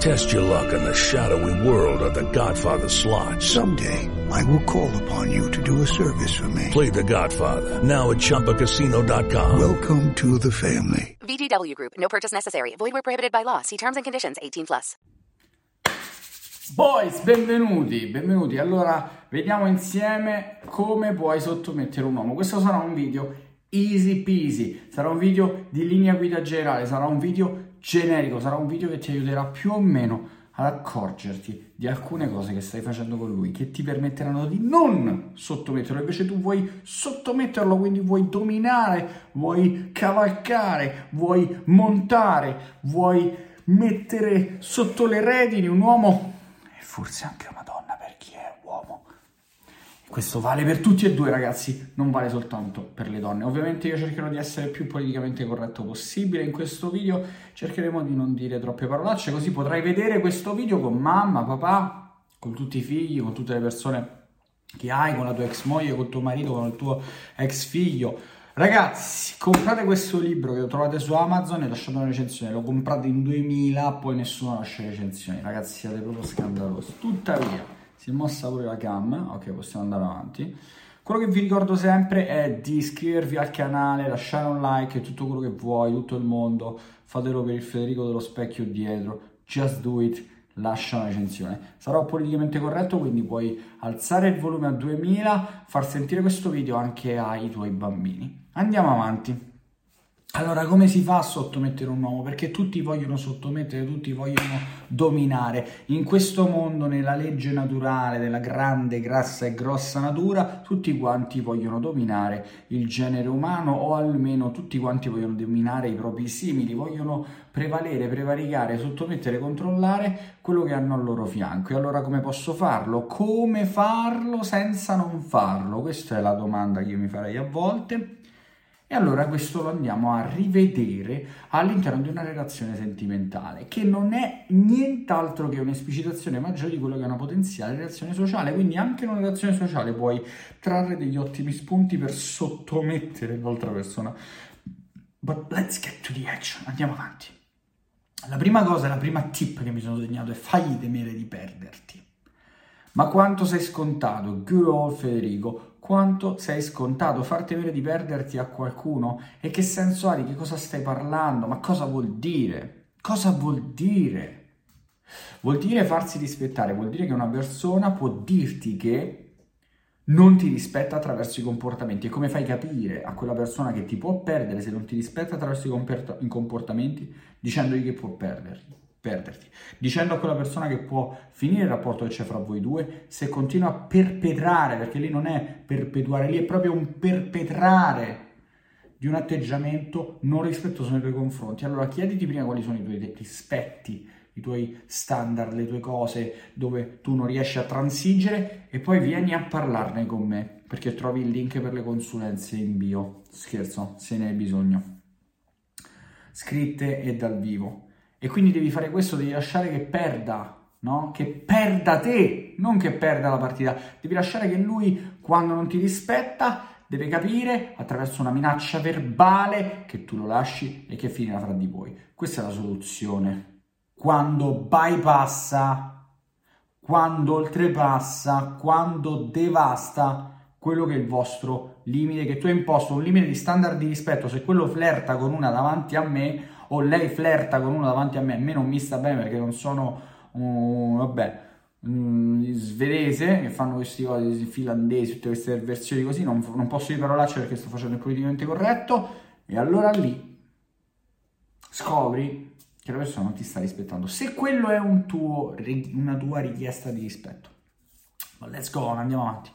Test your luck in the shadowy world of The Godfather slot. Someday, I will call upon you to do a service for me. Play The Godfather now at ChumbaCasino.com. Welcome to the family. VGW Group. No purchase necessary. Void where prohibited by law. See terms and conditions. 18 plus. Boys, benvenuti, benvenuti. Allora, vediamo insieme come puoi sottomettere un uomo. Questo sarà un video easy peasy, sarà un video di linea guida generale, sarà un video generico, sarà un video che ti aiuterà più o meno ad accorgerti di alcune cose che stai facendo con lui che ti permetteranno di non sottometterlo, invece tu vuoi sottometterlo, quindi vuoi dominare, vuoi cavalcare, vuoi montare, vuoi mettere sotto le redini un uomo e forse anche una donna per chi è uomo. Questo vale per tutti e due, ragazzi, non vale soltanto per le donne. Ovviamente io cercherò di essere più politicamente corretto possibile. In questo video cercheremo di non dire troppe parolacce, così potrai vedere questo video con mamma, papà, con tutti i figli, con tutte le persone che hai, con la tua ex moglie, con tuo marito, con il tuo ex figlio. Ragazzi, comprate questo libro che lo trovate su Amazon e lasciate una recensione. Lo comprate in 2000, poi nessuno lascia recensioni. Ragazzi, siete proprio scandalosi. Tuttavia si è mossa pure la cam, ok possiamo andare avanti. Quello che vi ricordo sempre è di iscrivervi al canale, lasciare un like, tutto quello che vuoi, tutto il mondo, fatelo per il Federico dello specchio dietro, just do it, lascia una recensione. Sarò politicamente corretto, quindi puoi alzare il volume a 2000, far sentire questo video anche ai tuoi bambini. Andiamo avanti. Allora, come si fa a sottomettere un uomo? Perché tutti vogliono sottomettere, tutti vogliono dominare. In questo mondo, nella legge naturale della grande, grassa e grossa natura, tutti quanti vogliono dominare il genere umano o almeno tutti quanti vogliono dominare i propri simili, vogliono prevalere, prevaricare, sottomettere, controllare quello che hanno al loro fianco. E allora come posso farlo? Come farlo senza non farlo? Questa è la domanda che io mi farei a volte. E allora questo lo andiamo a rivedere all'interno di una relazione sentimentale, che non è nient'altro che un'esplicitazione maggiore di quello che è una potenziale relazione sociale. Quindi anche in una relazione sociale puoi trarre degli ottimi spunti per sottomettere l'altra persona. But let's get to the action, andiamo avanti. La prima cosa, la prima tip che mi sono segnato è fagli temere di perderti. Ma quanto sei scontato, good old Federico, quanto sei scontato, farti avere di perderti a qualcuno e che senso ha, di che cosa stai parlando, ma cosa vuol dire? Cosa vuol dire? Vuol dire farsi rispettare, vuol dire che una persona può dirti che non ti rispetta attraverso i comportamenti e come fai capire a quella persona che ti può perdere se non ti rispetta attraverso i comportamenti dicendogli che può perderti perderti, dicendo a quella persona che può finire il rapporto che c'è fra voi due se continua a perpetrare, perché lì non è perpetuare, lì è proprio un perpetrare di un atteggiamento non rispettoso nei tuoi confronti. Allora chiediti prima quali sono i tuoi rispetti, i tuoi standard, le tue cose dove tu non riesci a transigere e poi vieni a parlarne con me perché trovi il link per le consulenze in bio. Scherzo, se ne hai bisogno. Scritte e dal vivo. E quindi devi fare questo, devi lasciare che perda, no? Che perda te, non che perda la partita. Devi lasciare che lui, quando non ti rispetta, deve capire attraverso una minaccia verbale che tu lo lasci e che finirà fra di voi. Questa è la soluzione. Quando bypassa, quando oltrepassa, quando devasta quello che è il vostro limite che tu hai imposto, un limite di standard di rispetto, se quello flirta con una davanti a me o lei flirta con una davanti a me, a me non mi sta bene perché non sono, uh, vabbè, um, svedese, che fanno questi cose finlandesi, tutte queste versioni così, non, non posso dire parolacce perché sto facendo il politicamente corretto, e allora lì scopri che la persona non ti sta rispettando. Se quello è un tuo, una tua richiesta di rispetto, let's go, andiamo avanti.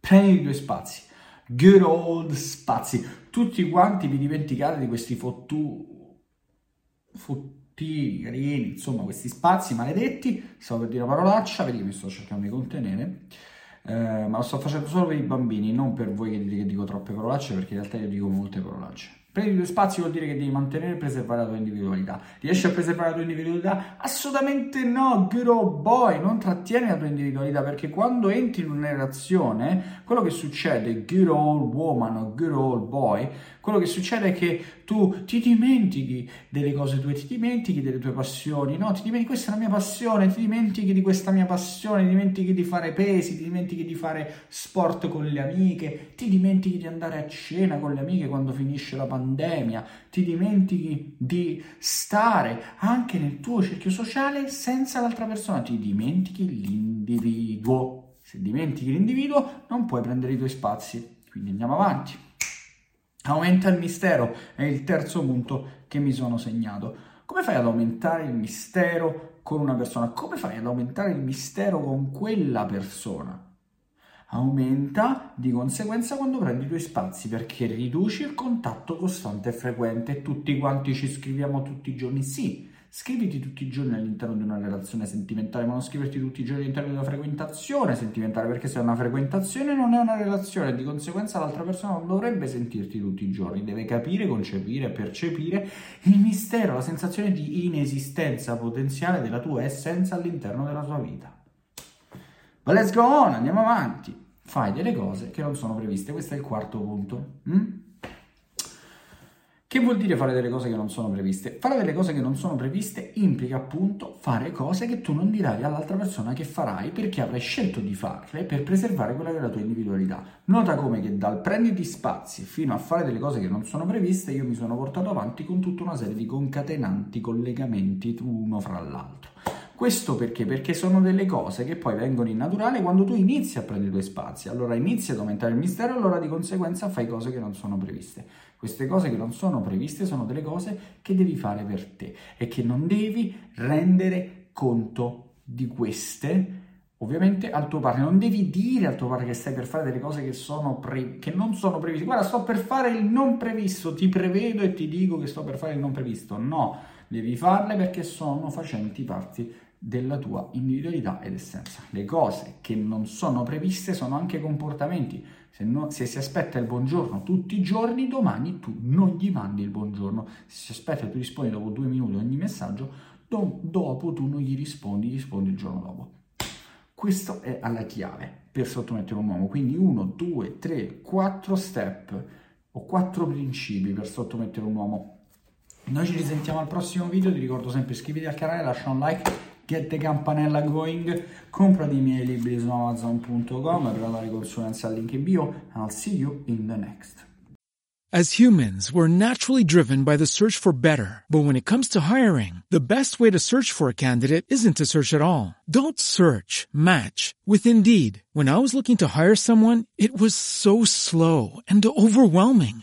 Prendi due spazi, good old spazi, tutti quanti vi dimenticate di questi fottu, carini, insomma questi spazi maledetti, stavo per dire una parolaccia, che mi sto cercando di contenere, eh, ma lo sto facendo solo per i bambini, non per voi che dite che dico troppe parolacce, perché in realtà io dico molte parolacce. Prendi due spazi vuol dire che devi mantenere e preservare la tua individualità. Riesci a preservare la tua individualità? Assolutamente no, girl boy, non trattieni la tua individualità perché quando entri in una relazione, quello che succede, girl woman o girl boy, quello che succede è che tu ti dimentichi delle cose tue, ti dimentichi delle tue passioni, no? Ti dimentichi, questa è la mia passione, ti dimentichi di questa mia passione, ti dimentichi di fare pesi, ti dimentichi di fare sport con le amiche, ti dimentichi di andare a cena con le amiche quando finisce la pandemia, ti dimentichi di stare anche nel tuo cerchio sociale senza l'altra persona, ti dimentichi l'individuo. Se dimentichi l'individuo non puoi prendere i tuoi spazi. Quindi andiamo avanti. Aumenta il mistero, è il terzo punto che mi sono segnato. Come fai ad aumentare il mistero con una persona? Come fai ad aumentare il mistero con quella persona? Aumenta di conseguenza quando prendi i tuoi spazi perché riduci il contatto costante e frequente. Tutti quanti ci scriviamo tutti i giorni, sì, Scriviti tutti i giorni all'interno di una relazione sentimentale, ma non scriverti tutti i giorni all'interno di una frequentazione sentimentale, perché se è una frequentazione non è una relazione, di conseguenza l'altra persona non dovrebbe sentirti tutti i giorni, deve capire, concepire, percepire il mistero, la sensazione di inesistenza potenziale della tua essenza all'interno della sua vita. Ma let's go on, andiamo avanti. Fai delle cose che non sono previste, questo è il quarto punto. Mm? Che vuol dire fare delle cose che non sono previste? Fare delle cose che non sono previste implica appunto fare cose che tu non dirai all'altra persona che farai perché avrai scelto di farle per preservare quella che è la tua individualità. Nota come che dal prenditi spazi fino a fare delle cose che non sono previste io mi sono portato avanti con tutta una serie di concatenanti collegamenti uno fra l'altro. Questo perché? Perché sono delle cose che poi vengono in naturale quando tu inizi a prendere i tuoi spazi. Allora inizi ad aumentare il mistero, allora di conseguenza fai cose che non sono previste. Queste cose che non sono previste sono delle cose che devi fare per te e che non devi rendere conto di queste ovviamente al tuo partner. Non devi dire al tuo partner che stai per fare delle cose che, pre- che, non sono previste. Guarda, sto per fare il non previsto, ti prevedo e ti dico che sto per fare il non previsto. No, devi farle perché sono facenti parte della tua individualità ed essenza. Le cose che non sono previste sono anche comportamenti. Se, no, se, si aspetta il buongiorno tutti i giorni, domani tu non gli mandi il buongiorno. Se si aspetta e tu rispondi dopo due minuti ogni messaggio, do, dopo tu non gli rispondi, gli rispondi il giorno dopo. Questo è alla chiave per sottomettere un uomo. Quindi uno, due, tre, quattro step o quattro principi per sottomettere un uomo. Noi ci risentiamo al prossimo video, ti ricordo sempre iscriviti al canale, lascia un like Get the Campanella Going, miei libri su amazon.com, prenota le consulenze al link in bio, and I'll see you in the next. As humans, we're naturally driven by the search for better. But when it comes to hiring, the best way to search for a candidate isn't to search at all. Don't search, match with Indeed. When I was looking to hire someone, it was so slow and overwhelming.